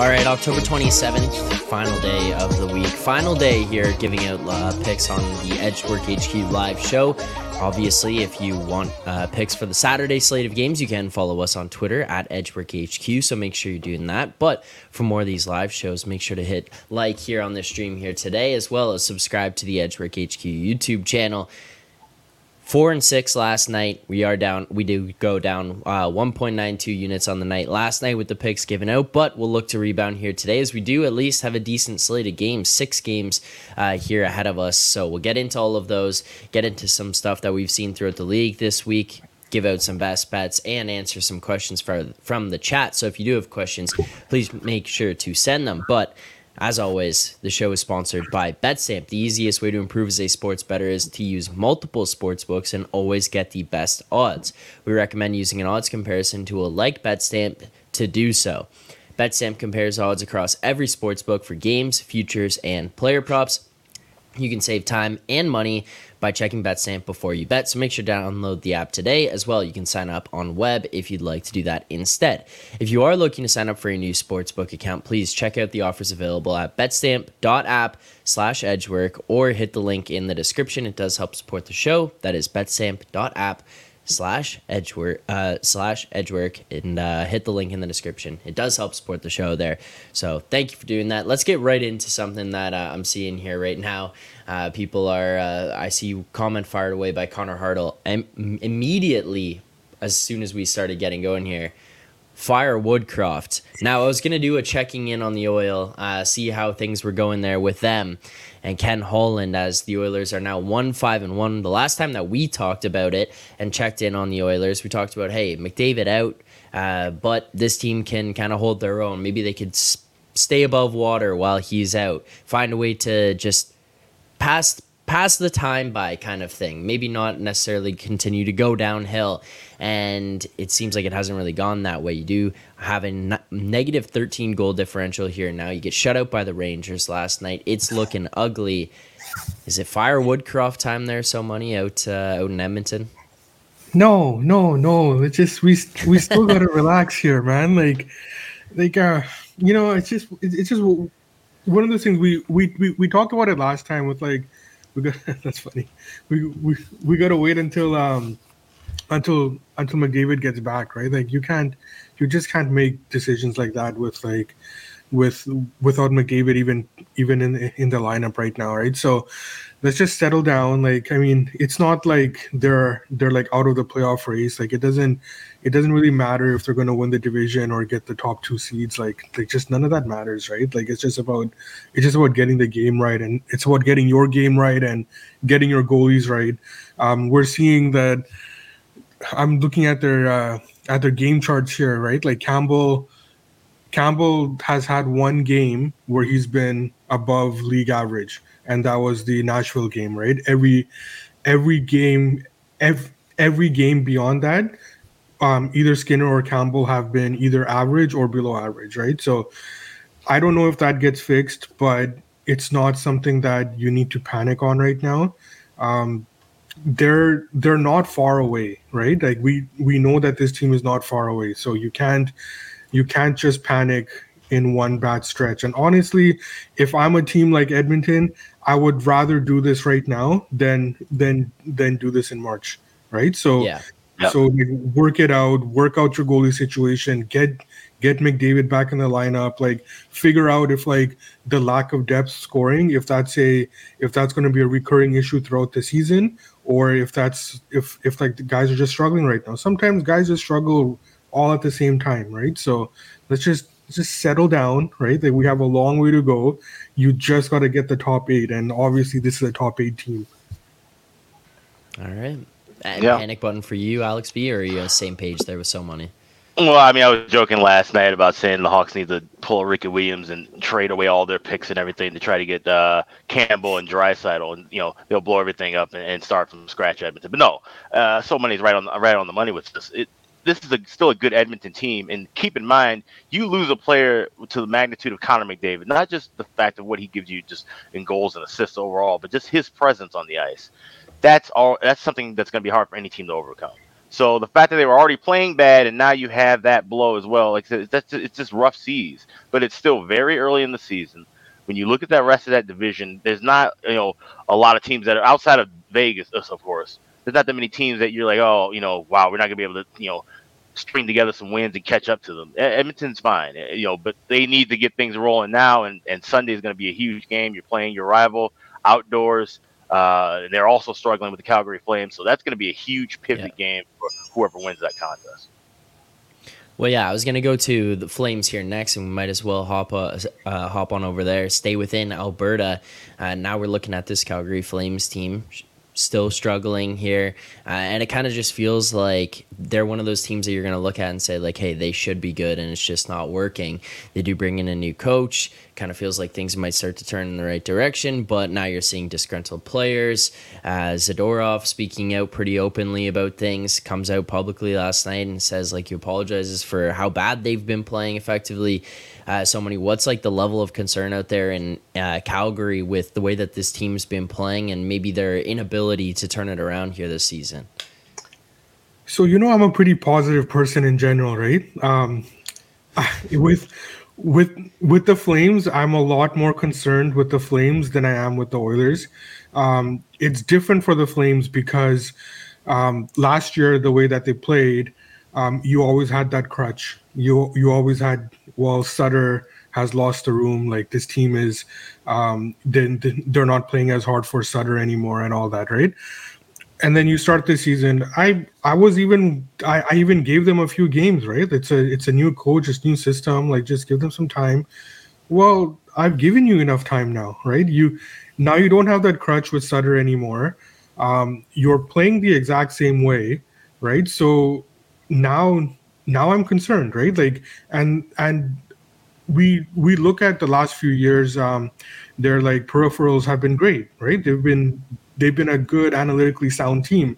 All right, October 27th, final day of the week. Final day here giving out uh, picks on the Edgework HQ live show. Obviously, if you want uh, picks for the Saturday slate of games, you can follow us on Twitter at Edgework HQ. So make sure you're doing that. But for more of these live shows, make sure to hit like here on the stream here today, as well as subscribe to the Edgework HQ YouTube channel. Four and six last night. We are down. We do go down uh, 1.92 units on the night last night with the picks given out, but we'll look to rebound here today as we do at least have a decent slate of games, six games uh, here ahead of us. So we'll get into all of those, get into some stuff that we've seen throughout the league this week, give out some best bets and answer some questions for, from the chat. So if you do have questions, please make sure to send them. But as always, the show is sponsored by BetStamp. The easiest way to improve as a sports bettor is to use multiple sports books and always get the best odds. We recommend using an odds comparison tool like BetStamp to do so. BetStamp compares odds across every sports book for games, futures, and player props. You can save time and money by checking BetStamp before you bet. So make sure to download the app today as well. You can sign up on web if you'd like to do that instead. If you are looking to sign up for a new sportsbook account, please check out the offers available at betstamp.app slash edgework or hit the link in the description. It does help support the show. That is betstamp.app slash edgework uh, slash edgework and uh, hit the link in the description it does help support the show there so thank you for doing that let's get right into something that uh, i'm seeing here right now uh, people are uh, i see comment fired away by connor hartle and immediately as soon as we started getting going here fire woodcroft now i was going to do a checking in on the oil uh, see how things were going there with them and Ken Holland as the Oilers are now 1 5 and 1. The last time that we talked about it and checked in on the Oilers, we talked about, hey, McDavid out, uh, but this team can kind of hold their own. Maybe they could stay above water while he's out, find a way to just pass pass the time by kind of thing. Maybe not necessarily continue to go downhill. And it seems like it hasn't really gone that way. You do have a negative 13 goal differential here now. You get shut out by the Rangers last night. It's looking ugly. Is it Fire Woodcroft time there? So money out uh, out in Edmonton. No, no, no. It's just we we still gotta relax here, man. Like, like uh, you know, it's just it's just one of those things we we we, we talked about it last time with like we got that's funny. We we we got to wait until um until until McDavid gets back, right? Like you can't you just can't make decisions like that with like with without McDavid even even in in the lineup right now, right? So let's just settle down. Like I mean, it's not like they're they're like out of the playoff race. Like it doesn't it doesn't really matter if they're going to win the division or get the top two seeds. Like like just none of that matters, right? Like it's just about it's just about getting the game right, and it's about getting your game right and getting your goalies right. Um, we're seeing that. I'm looking at their uh, at their game charts here, right? Like Campbell Campbell has had one game where he's been above league average, and that was the Nashville game, right? Every every game, every, every game beyond that, um, either Skinner or Campbell have been either average or below average, right? So I don't know if that gets fixed, but it's not something that you need to panic on right now. Um, they're they're not far away, right? Like we we know that this team is not far away, so you can't you can't just panic in one bad stretch. And honestly, if I'm a team like Edmonton, I would rather do this right now than than than do this in March, right? So yeah. Yep. So like, work it out, work out your goalie situation, get get McDavid back in the lineup, like figure out if like the lack of depth scoring, if that's a if that's going to be a recurring issue throughout the season, or if that's if if like the guys are just struggling right now. Sometimes guys just struggle all at the same time, right? So let's just just settle down, right? That we have a long way to go. You just got to get the top eight, and obviously this is a top eight team. All right. And yeah. panic button for you, Alex B, or are you on the same page there with so money? Well, I mean, I was joking last night about saying the Hawks need to pull Ricky Williams and trade away all their picks and everything to try to get uh, Campbell and Draisaitl, and you know they'll blow everything up and, and start from scratch Edmonton. But no, uh, so money's right on right on the money with this. It, this is a, still a good Edmonton team, and keep in mind, you lose a player to the magnitude of Connor McDavid, not just the fact of what he gives you just in goals and assists overall, but just his presence on the ice. That's all. That's something that's going to be hard for any team to overcome. So the fact that they were already playing bad and now you have that blow as well, like that's it's just rough seas. But it's still very early in the season. When you look at that rest of that division, there's not you know a lot of teams that are outside of Vegas, of course. There's not that many teams that you're like, oh, you know, wow, we're not gonna be able to, you know, string together some wins and catch up to them. Edmonton's fine, eh, you know, but they need to get things rolling now. And and Sunday is going to be a huge game. You're playing your rival outdoors. Uh, and they're also struggling with the Calgary Flames, so that's going to be a huge pivot yeah. game for whoever wins that contest. Well, yeah, I was gonna go to the Flames here next, and we might as well hop uh, uh, hop on over there. Stay within Alberta. Uh, now we're looking at this Calgary Flames team still struggling here. Uh, and it kind of just feels like they're one of those teams that you're going to look at and say, like, hey, they should be good, and it's just not working. They do bring in a new coach. Kind of feels like things might start to turn in the right direction, but now you're seeing disgruntled players. Uh, Zadorov speaking out pretty openly about things, comes out publicly last night and says, like, he apologizes for how bad they've been playing effectively uh, so many. What's like the level of concern out there in uh, Calgary with the way that this team's been playing and maybe their inability to turn it around here this season? So you know I'm a pretty positive person in general, right? Um, with with with the Flames, I'm a lot more concerned with the Flames than I am with the Oilers. Um, it's different for the Flames because um, last year the way that they played, um, you always had that crutch. You you always had well Sutter has lost the room. Like this team is, um, they, they're not playing as hard for Sutter anymore and all that, right? And then you start the season. I I was even I, I even gave them a few games, right? It's a it's a new coach, it's new system. Like just give them some time. Well, I've given you enough time now, right? You now you don't have that crutch with Sutter anymore. Um, you're playing the exact same way, right? So now now I'm concerned, right? Like and and we we look at the last few years, um, their like peripherals have been great, right? They've been they've been a good analytically sound team,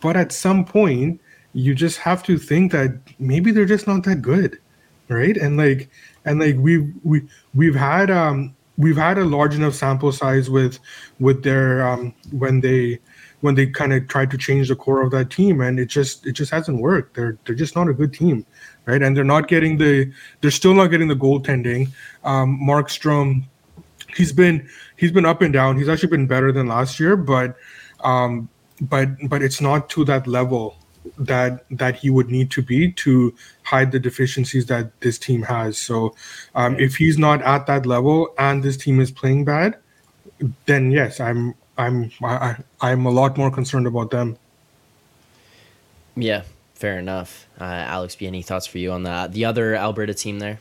but at some point you just have to think that maybe they're just not that good, right? And like and like we've we we've had um we've had a large enough sample size with with their um when they when they kind of tried to change the core of that team and it just it just hasn't worked. They're they're just not a good team right? And they're not getting the they're still not getting the goaltending. Um markstrom he's been he's been up and down. He's actually been better than last year but um but but it's not to that level that that he would need to be to hide the deficiencies that this team has. So um if he's not at that level and this team is playing bad then yes i'm I'm I, I'm a lot more concerned about them. Yeah, fair enough. Uh, Alex, be any thoughts for you on that? The other Alberta team there.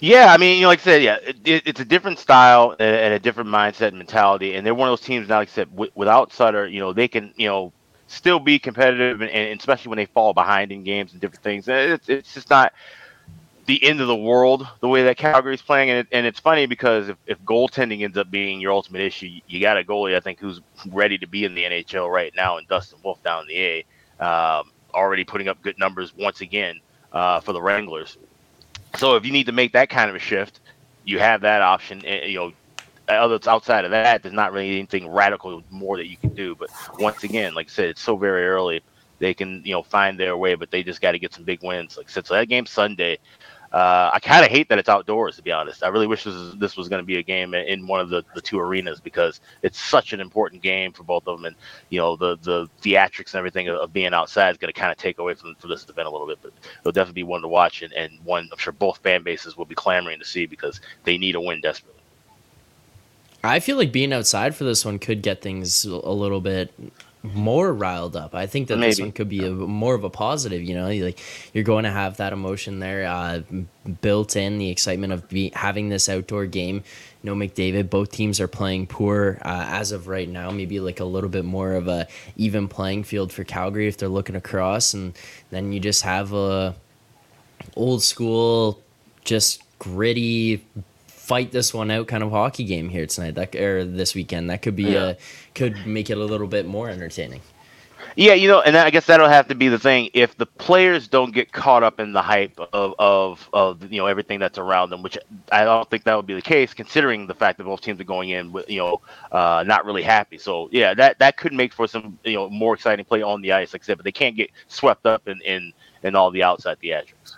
Yeah, I mean, you know, like I said, yeah, it, it's a different style and a different mindset and mentality, and they're one of those teams now. Like I said, w- without Sutter, you know, they can, you know, still be competitive, and, and, especially when they fall behind in games and different things. It's, it's just not the end of the world the way that Calgary's playing. And, it, and it's funny because if, if goaltending ends up being your ultimate issue, you got a goalie, I think, who's ready to be in the NHL right now, and Dustin Wolf down the A, um, already putting up good numbers once again uh, for the Wranglers. So if you need to make that kind of a shift, you have that option. And, you know, other outside of that, there's not really anything radical more that you can do. But once again, like I said, it's so very early. They can, you know, find their way, but they just got to get some big wins. Like I said, so that game Sunday, uh, I kind of hate that it's outdoors, to be honest. I really wish this was, this was going to be a game in one of the, the two arenas because it's such an important game for both of them. And, you know, the, the theatrics and everything of, being outside is going to kind of take away from, from this event a little bit. But it'll definitely be one to watch and, and one I'm sure both fan bases will be clamoring to see because they need a win desperately. I feel like being outside for this one could get things a little bit more riled up. I think that Maybe. this one could be a, more of a positive. You know, like you're going to have that emotion there, uh, built in the excitement of be, having this outdoor game. No McDavid. Both teams are playing poor uh, as of right now. Maybe like a little bit more of a even playing field for Calgary if they're looking across, and then you just have a old school, just gritty fight this one out kind of hockey game here tonight that or this weekend that could be Yeah. a could make it a little bit more entertaining Yeah, you know, and I guess that'll have to be the thing. If the players don't get caught up in the hype of, of, of you know everything that's around them, which I don't think that would be the case, considering the fact that both teams are going in with you know uh, not really happy. So yeah, that that could make for some you know more exciting play on the ice, like I said, but they can't get swept up in in, in all the outside theatrics.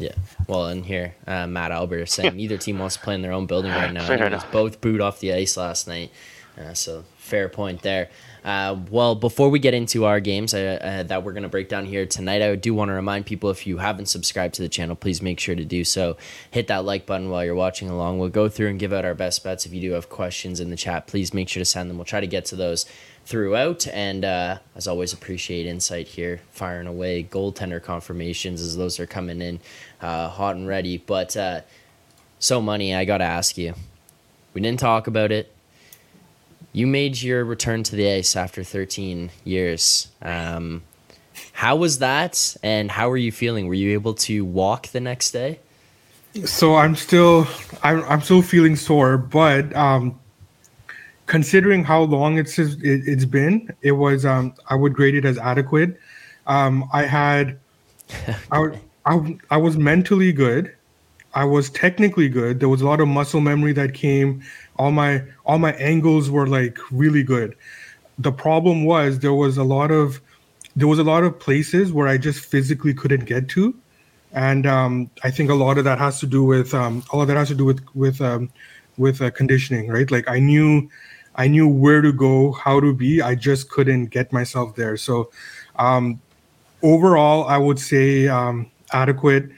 Yeah. Well, and here, uh, Matt Alber is saying neither team wants to play in their own building right now. Fair enough. both booed off the ice last night. Uh, so, fair point there. Uh, well, before we get into our games uh, uh, that we're going to break down here tonight, I do want to remind people if you haven't subscribed to the channel, please make sure to do so. Hit that like button while you're watching along. We'll go through and give out our best bets. If you do have questions in the chat, please make sure to send them. We'll try to get to those throughout. And uh, as always, appreciate insight here, firing away goaltender confirmations as those are coming in uh, hot and ready. But uh, so, money, I got to ask you. We didn't talk about it. You made your return to the ice after 13 years. Um, how was that, and how were you feeling? Were you able to walk the next day? So I'm still I'm I'm still feeling sore, but um, considering how long it's it, it's been, it was um I would grade it as adequate. Um, I had I was mentally good. I was technically good. There was a lot of muscle memory that came. All my all my angles were like really good. The problem was there was a lot of there was a lot of places where I just physically couldn't get to and um, I think a lot of that has to do with um, all of that has to do with with um, with uh, conditioning, right? Like I knew I knew where to go, how to be. I just couldn't get myself there. So um, overall, I would say um, adequate,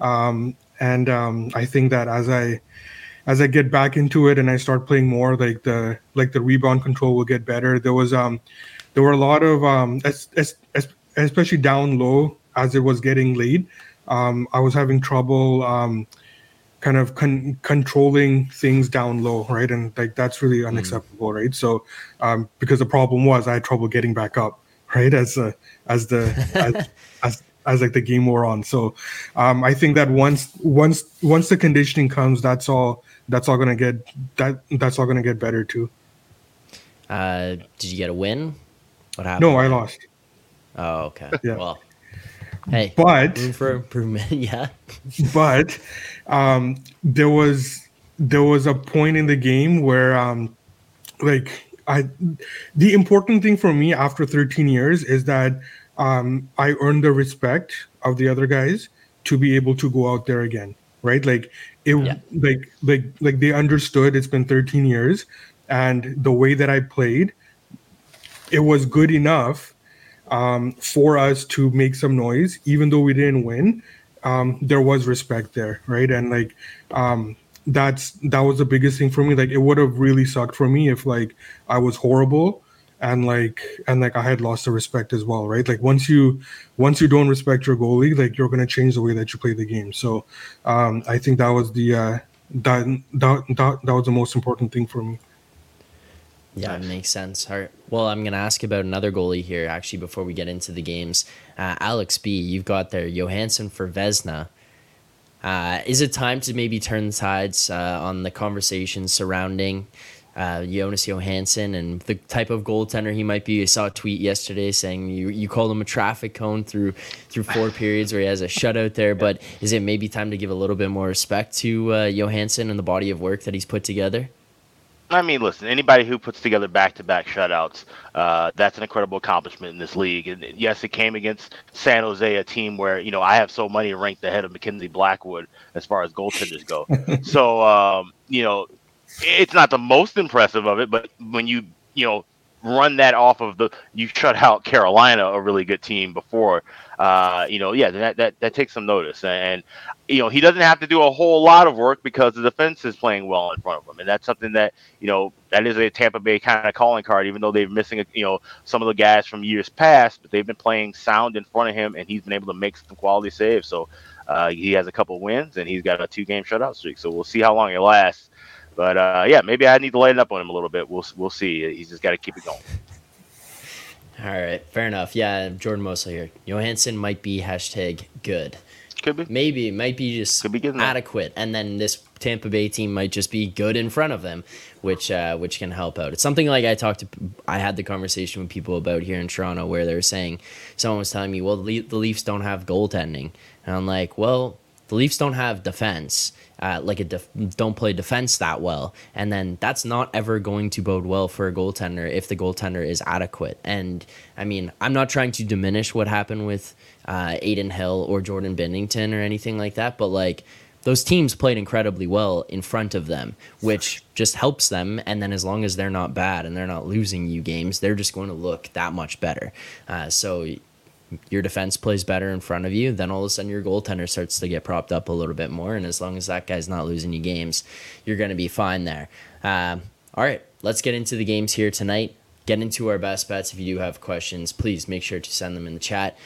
um, and um, I think that as I as I get back into it and I start playing more, like the like the rebound control will get better. There was um there were a lot of um es- es- es- especially down low as it was getting late. Um, I was having trouble um, kind of con- controlling things down low, right? And like that's really unacceptable, right? So um, because the problem was I had trouble getting back up, right? As uh, as the as, as as like the game wore on. So um, I think that once once once the conditioning comes, that's all that's all gonna get that that's all gonna get better too. Uh, did you get a win? What happened? No, I lost, Oh, okay. Yeah. Well, hey, but room for improvement. yeah. but um, there was there was a point in the game where um, like I the important thing for me after 13 years is that um, I earned the respect of the other guys to be able to go out there again, right? Like it Yeah. like like like they understood it's been 13 years and the way that I played it was good enough um, for us to make some noise, even though we didn't win. Um, there was respect there, right? And like um, that's that was the biggest thing for me. Like it would have really sucked for me if like I was horrible and like and like I had lost the respect as well, right? Like once you once you don't respect your goalie, like you're gonna change the way that you play the game. So um, I think that was the uh, that, that that that was the most important thing for me. Yeah, it makes sense. All right. Well, I'm going to ask about another goalie here, actually, before we get into the games. Uh, Alex B, you've got there Johansson for Vezina. Uh, is it time to maybe turn the tides uh, on the conversation surrounding uh, Jonas Johansson and the type of goaltender he might be? I saw a tweet yesterday saying you, you called him a traffic cone through through four periods where he has a shutout there. But is it maybe time to give a little bit more respect to uh, Johansson and the body of work that he's put together? I mean, listen, anybody who puts together back-to-back shutouts, uh, that's an incredible accomplishment in this league. And yes, it came against San Jose, a team where you know I have so money ranked ahead of Mackenzie Blackwood as far as goaltenders go. so um, you know, it's not the most impressive of it, but when you you know run that off of the you shut out Carolina, a really good team before. Uh, you know, yeah, that, that that takes some notice, and you know he doesn't have to do a whole lot of work because the defense is playing well in front of him, and that's something that you know that is a Tampa Bay kind of calling card. Even though they're missing, you know, some of the guys from years past, but they've been playing sound in front of him, and he's been able to make some quality saves. So uh, he has a couple wins, and he's got a two-game shutout streak. So we'll see how long it lasts. But uh, yeah, maybe I need to lighten up on him a little bit. We'll we'll see. He's just got to keep it going. All right, fair enough. Yeah, Jordan Mosley here. Johansson might be hashtag good. Could be. Maybe it might be just Could be adequate, and then this Tampa Bay team might just be good in front of them, which uh, which can help out. It's something like I talked to, I had the conversation with people about here in Toronto where they were saying, someone was telling me, well, the Leafs don't have goaltending, and I'm like, well, the Leafs don't have defense uh, like a def- don't play defense that well, and then that's not ever going to bode well for a goaltender if the goaltender is adequate. And I mean, I'm not trying to diminish what happened with uh, Adin Hill or Jordan Binnington or anything like that, but like those teams played incredibly well in front of them, which just helps them. And then as long as they're not bad and they're not losing you games, they're just going to look that much better. Uh, so your defense plays better in front of you, then all of a sudden your goaltender starts to get propped up a little bit more. And as long as that guy's not losing you games, you're going to be fine there. Uh, all right, let's get into the games here tonight. Get into our best bets. If you do have questions, please make sure to send them in the chat.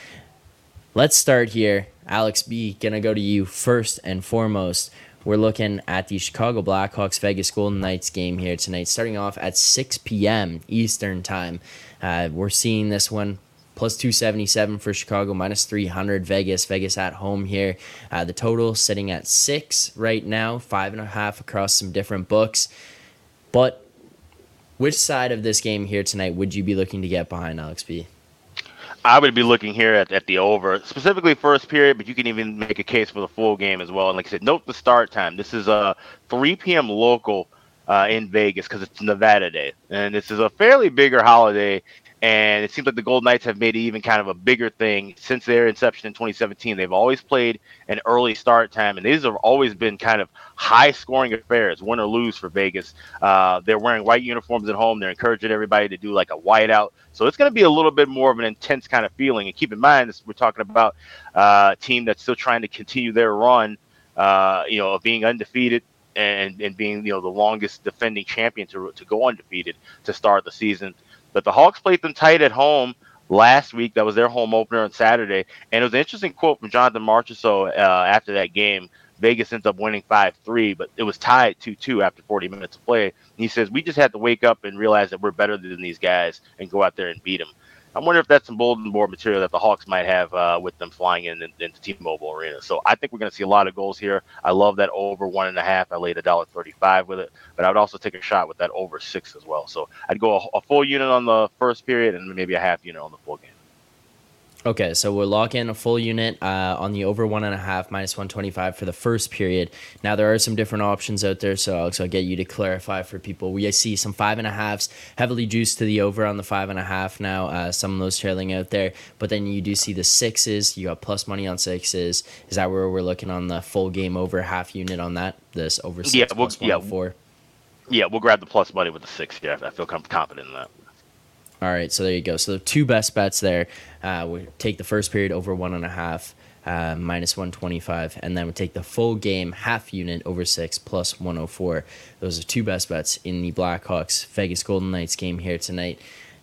Let's start here. Alex B, gonna go to you first and foremost. We're looking at the Chicago Blackhawks Vegas Golden Knights game here tonight, starting off at 6 p.m. Eastern Time. Uh, we're seeing this one plus 277 for Chicago, minus 300 Vegas. Vegas at home here. Uh, the total sitting at six right now, five and a half across some different books. But which side of this game here tonight would you be looking to get behind, Alex B? I would be looking here at, at the over, specifically first period, but you can even make a case for the full game as well. And like I said, note the start time. This is a 3 p.m. local uh, in Vegas because it's Nevada Day, and this is a fairly bigger holiday and it seems like the Golden Knights have made it even kind of a bigger thing since their inception in 2017. They've always played an early start time, and these have always been kind of high scoring affairs, win or lose for Vegas. Uh, they're wearing white uniforms at home. They're encouraging everybody to do like a whiteout. So it's going to be a little bit more of an intense kind of feeling. And keep in mind, this, we're talking about uh, a team that's still trying to continue their run, uh, you know, of being undefeated and, and being, you know, the longest defending champion to, to go undefeated to start the season. But the Hawks played them tight at home last week. That was their home opener on Saturday. And it was an interesting quote from Jonathan Marchessault uh, after that game. Vegas ends up winning 5 3, but it was tied 2 2 after 40 minutes of play. And he says, We just had to wake up and realize that we're better than these guys and go out there and beat them. I wonder if that's some bulletin board material that the Hawks might have uh, with them flying in into T-Mobile Arena. So I think we're going to see a lot of goals here. I love that over one and a half. I laid a dollar thirty-five with it, but I would also take a shot with that over six as well. So I'd go a, a full unit on the first period and maybe a half unit on the full game. Okay, so we're locking a full unit uh, on the over one and a half minus 125 for the first period. Now, there are some different options out there, so Alex, I'll get you to clarify for people. We see some five and a halves heavily juiced to the over on the five and a half now, uh, some of those trailing out there. But then you do see the sixes, you got plus money on sixes. Is that where we're looking on the full game over half unit on that? This over six yeah, we'll, plus yeah, four? Yeah, we'll grab the plus money with the six. Yeah, I feel confident in that. All right, so there you go. So the two best bets there. Uh, we take the first period over one and a half, uh, minus 125, and then we take the full game half unit over six plus 104. Those are two best bets in the Blackhawks Vegas Golden Knights game here tonight.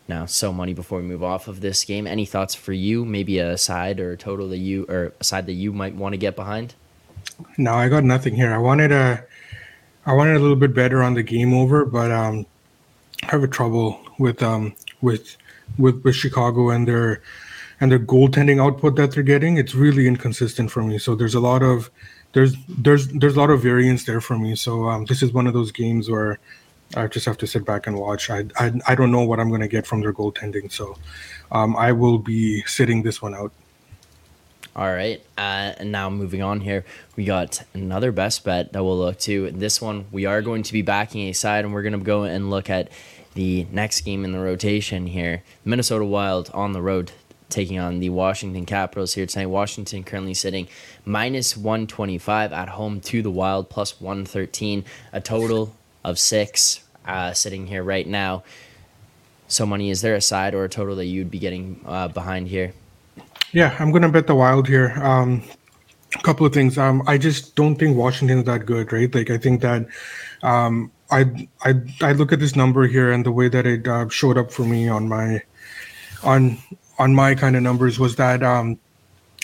Now, so money before we move off of this game. Any thoughts for you? Maybe a side or a total that you or a side that you might want to get behind? No, I got nothing here. I wanted a, I wanted a little bit better on the game over, but um, I have a trouble with um with with with Chicago and their and their goaltending output that they're getting. It's really inconsistent for me. So there's a lot of there's there's there's a lot of variance there for me. So um, this is one of those games where I just have to sit back and watch. I I, I don't know what I'm going to get from their goaltending. So um, I will be sitting this one out. All right. Uh, and now moving on here, we got another best bet that we'll look to. This one, we are going to be backing a side, and we're going to go and look at the next game in the rotation here. Minnesota Wild on the road taking on the Washington Capitals here tonight. Washington currently sitting minus 125 at home to the Wild, plus 113, a total of six uh, sitting here right now. so money. Is there a side or a total that you'd be getting uh, behind here? Yeah, I'm gonna bet the Wild here. Um, a couple of things. Um, I just don't think Washington is that good, right? Like I think that um, I I I look at this number here and the way that it uh, showed up for me on my on on my kind of numbers was that um,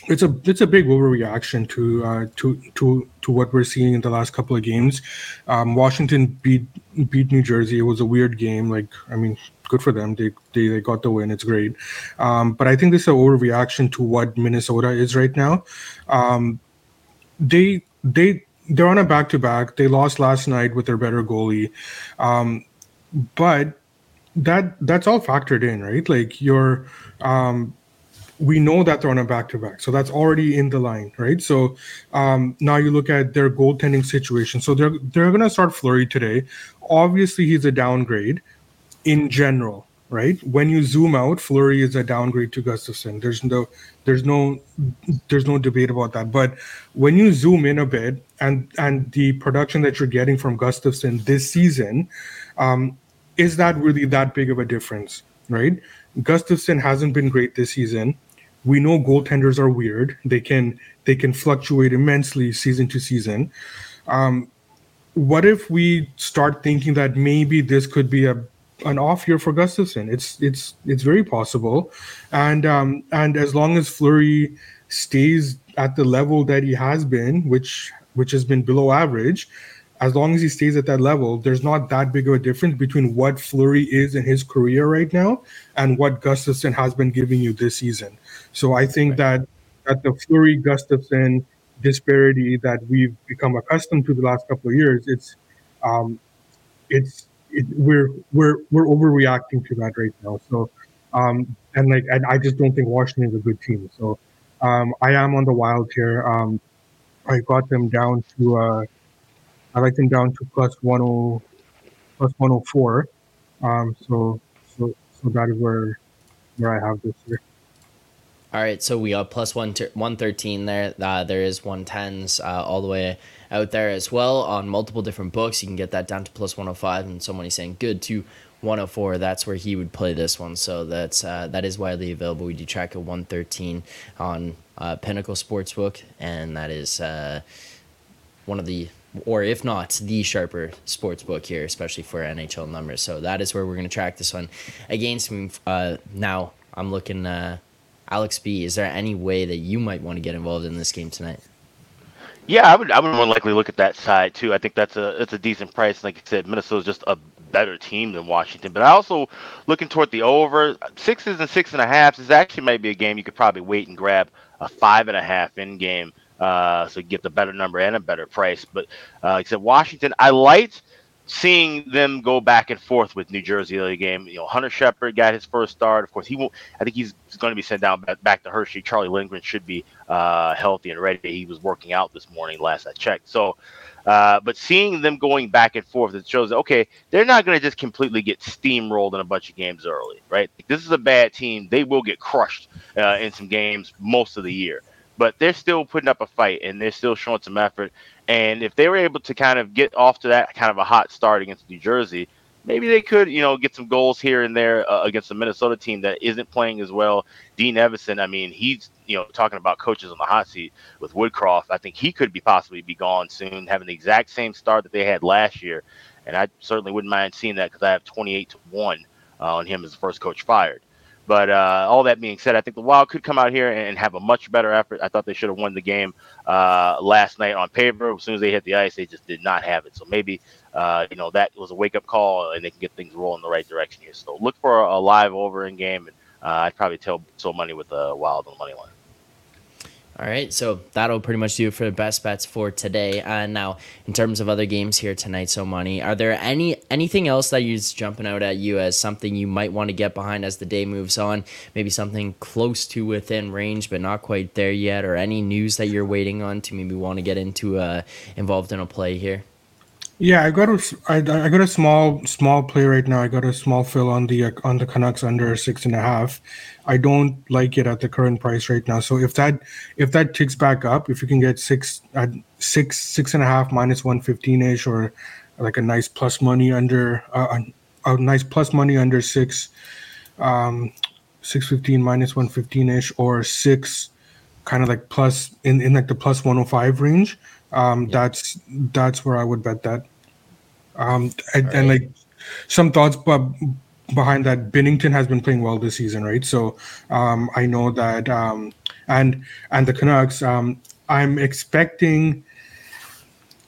it's a it's a big overreaction to uh, to to to what we're seeing in the last couple of games. Um, Washington beat beat New Jersey. It was a weird game. Like I mean, good for them. They they, they got the win. It's great. Um, but I think this is an overreaction to what Minnesota is right now. Um, they they they're on a back to back. They lost last night with their better goalie, um, but that that's all factored in, right? Like you're. Um, we know that they're on a back to back, so that's already in the line, right? So um, now you look at their goaltending situation. So they're they're gonna start Fleury today. Obviously, he's a downgrade in general, right? When you zoom out, Fleury is a downgrade to Gustavsson. There's no there's no there's no debate about that. But when you zoom in a bit and and the production that you're getting from Gustavsson this season, um, is that really that big of a difference, right? Gustavsson hasn't been great this season. We know goaltenders are weird. They can they can fluctuate immensely season to season. Um, what if we start thinking that maybe this could be a an off year for Gustavsson? It's it's it's very possible, and um, and as long as Fleury stays at the level that he has been, which which has been below average, as long as he stays at that level, there's not that big of a difference between what Fleury is in his career right now and what Gustavsson has been giving you this season. So I think right. that that the Fleury Gustavsson disparity that we've become accustomed to the last couple of years, it's um, it's it, we're we're we're overreacting to that right now. So um, and like and I just don't think Washington is a good team. So um, I am on the Wild here. Um, I got them down to uh, I like them down to plus one oh plus one oh four. Um, so so so that is where where I have this here. All right, so we are plus one one thirteen there. Uh, there is one tens uh, all the way out there as well on multiple different books. You can get that down to plus one hundred oh five, and somebody saying good to one hundred oh four. That's where he would play this one. So that's uh, that is widely available. We do track a one thirteen on uh, Pinnacle Sportsbook, and that is uh, one of the or if not the sharper sports book here, especially for NHL numbers. So that is where we're going to track this one against uh, now. I'm looking uh, Alex B, is there any way that you might want to get involved in this game tonight? Yeah, I would. I would more likely look at that side too. I think that's a that's a decent price. Like I said, Minnesota's just a better team than Washington. But I also looking toward the over sixes and six and a halves is actually might be a game you could probably wait and grab a five and a half in game. Uh, so you get the better number and a better price. But uh, said, Washington, I liked seeing them go back and forth with New Jersey the game. You know, Hunter Shepard got his first start. Of course, he won't. I think he's going to be sent down back to Hershey. Charlie Lindgren should be uh, healthy and ready. He was working out this morning, last I checked. So, uh, but seeing them going back and forth, it shows that okay, they're not going to just completely get steamrolled in a bunch of games early, right? This is a bad team. They will get crushed uh, in some games most of the year but they're still putting up a fight and they're still showing some effort. And if they were able to kind of get off to that kind of a hot start against New Jersey, maybe they could, you know, get some goals here and there uh, against the Minnesota team that isn't playing as well. Dean Evason, I mean, he's, you know, talking about coaches on the hot seat with Woodcroft. I think he could be possibly be gone soon, having the exact same start that they had last year. And I certainly wouldn't mind seeing that because I have 28 to 1 uh, on him as the first coach fired. But uh, all that being said, I think the Wild could come out here and have a much better effort. I thought they should have won the game uh, last night on paper. As soon as they hit the ice, they just did not have it. So maybe uh, you know that was a wake up call, and they can get things rolling the right direction here. So look for a, live over in game, and uh, I'd probably tell so money with the Wild on the money line. All right, so that'll pretty much do it for the best bets for today. And uh, now, in terms of other games here tonight, so money, are there any anything else that is jumping out at you as something you might want to get behind as the day moves on? Maybe something close to within range, but not quite there yet, or any news that you're waiting on to maybe want to get into uh, involved in a play here? Yeah, I got a I, I got a small small play right now. I got a small fill on the on the Canucks under six and a half. I don't like it at the current price right now. So if that if that ticks back up, if you can get six at six six and a half minus one fifteen ish or like a nice plus money under uh, a nice plus money under six, um, six fifteen minus one fifteen ish, or six, kind of like plus in in like the plus one hundred five range. Um, that's that's where I would bet that. Um, and, and like some thoughts, but behind that, Binnington has been playing well this season, right? So um, I know that, um, and and the Canucks, um, I'm expecting.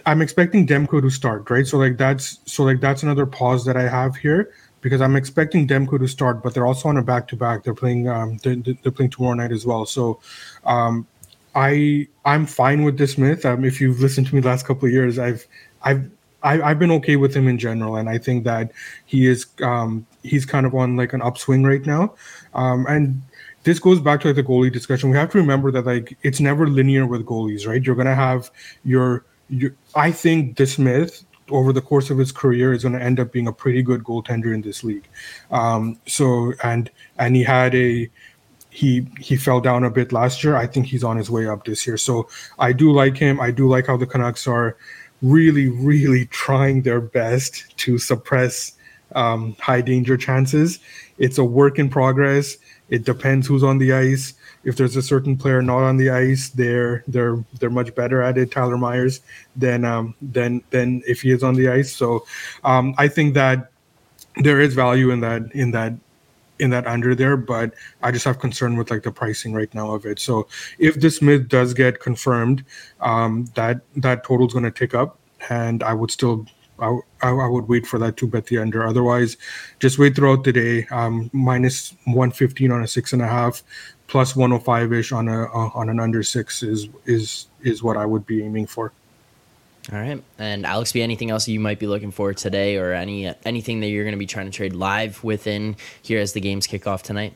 I'm expecting Demko to start, right? So like that's so like that's another pause that I have here because I'm expecting Demko to start, but they're also on a back to back. They're playing um they're, they're playing tomorrow night as well. So um I I'm fine with DeSmith. Um, if you've listened to me the last couple of years, I've I've I've been okay with him in general, and I think that he is um, he's kind of on like an upswing right now. Um, and this goes back to like the goalie discussion. We have to remember that like it's never linear with goalies, right? You're gonna have your your. I think DeSmith over the course of his career is going to end up being a pretty good goaltender in this league. Um, so and and he had a he he fell down a bit last year. I think he's on his way up this year. So I do like him. I do like how the Canucks are really, really trying their best to suppress um, high danger chances. It's a work in progress. It depends who's on the ice. If there's a certain player not on the ice, they're they're they're much better at it. Tyler Myers than um, than than if he is on the ice. So um, I think that there is value in that in that in that under there, but I just have concern with like the pricing right now of it. So if DeSmith does get confirmed, um, that that total is going to tick up, and I would still. I, I I would wait for that to bet the under. Otherwise, just wait throughout the day. Um, minus one fifteen on a six and a half, plus one hundred five ish on a uh, on an under six is is is what I would be aiming for. All right, and Alex, be anything else you might be looking for today, or any anything that you're going to be trying to trade live within here as the games kick off tonight?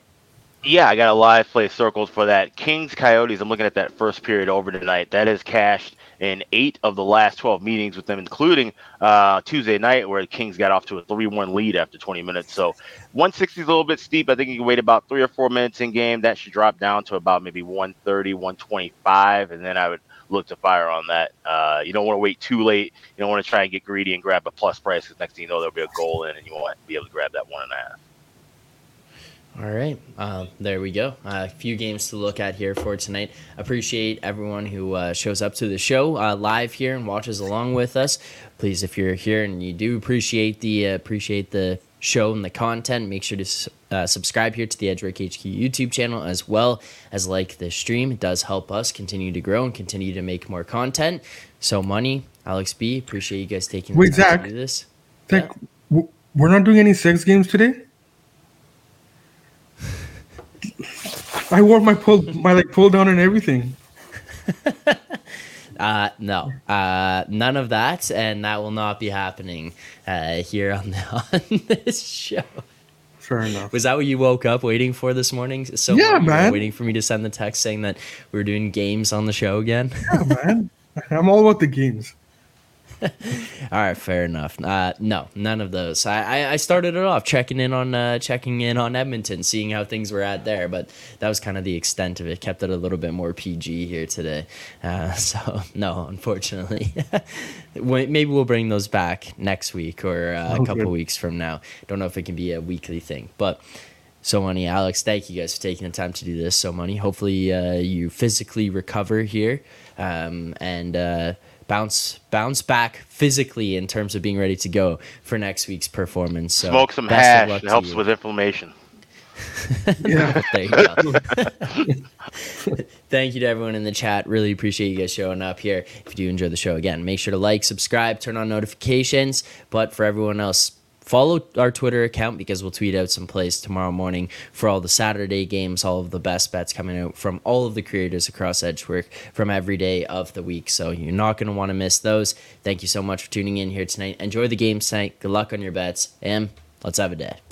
Yeah, I got a live play circled for that. Kings Coyotes. I'm looking at that first period over tonight. That is cashed in eight of the last 12 meetings with them, including uh, Tuesday night, where the Kings got off to a 3 1 lead after 20 minutes. So 160 is a little bit steep. I think you can wait about three or four minutes in game. That should drop down to about maybe 130, 125. And then I would look to fire on that. Uh, you don't want to wait too late. You don't want to try and get greedy and grab a plus price because next thing you know, there'll be a goal in and you won't be able to grab that one and a half. All right, uh, there we go. A few games to look at here for tonight. Appreciate everyone who uh, shows up to the show uh, live here and watches along with us. Please, if you're here and you do appreciate the uh, appreciate the show and the content, make sure to uh, subscribe here to the Edgework HQ YouTube channel as well as like the stream. It does help us continue to grow and continue to make more content. So, money, Alex B, appreciate you guys taking the Wait, time Zack, to do this. Like, w- we're not doing any sex games today. I wore my pull my like pull down and everything. Uh, no, uh, none of that, and that will not be happening uh, here on, the, on this show. Fair enough. Was that what you woke up waiting for this morning? So Yeah, were man. Waiting for me to send the text saying that we are doing games on the show again. Yeah, man. I'm all about the games. All right, fair enough. Uh, no, none of those. I, I, I started it off checking in on uh, checking in on Edmonton, seeing how things were at there, but that was kind of the extent of it. Kept it a little bit more PG here today. Uh, so no, unfortunately, maybe we'll bring those back next week or uh, a couple weeks from now. Don't know if it can be a weekly thing, but. So money, Alex. Thank you guys for taking the time to do this. So money. Hopefully, uh, you physically recover here, um, and uh, bounce bounce back physically in terms of being ready to go for next week's performance. So Smoke some hash. It helps you. with inflammation. Yeah. There you go. Thank you to everyone in the chat. Really appreciate you guys showing up here. If you do enjoy the show, again, make sure to like, subscribe, turn on notifications. But for everyone else, follow our Twitter account because we'll tweet out some plays tomorrow morning for all the Saturday games, all of the best bets coming out from all of the creators across Edgework from every day of the week. So you're not going to want to miss those. Thank you so much for tuning in here tonight. Enjoy the game tonight. Good luck on your bets, and let's have a day.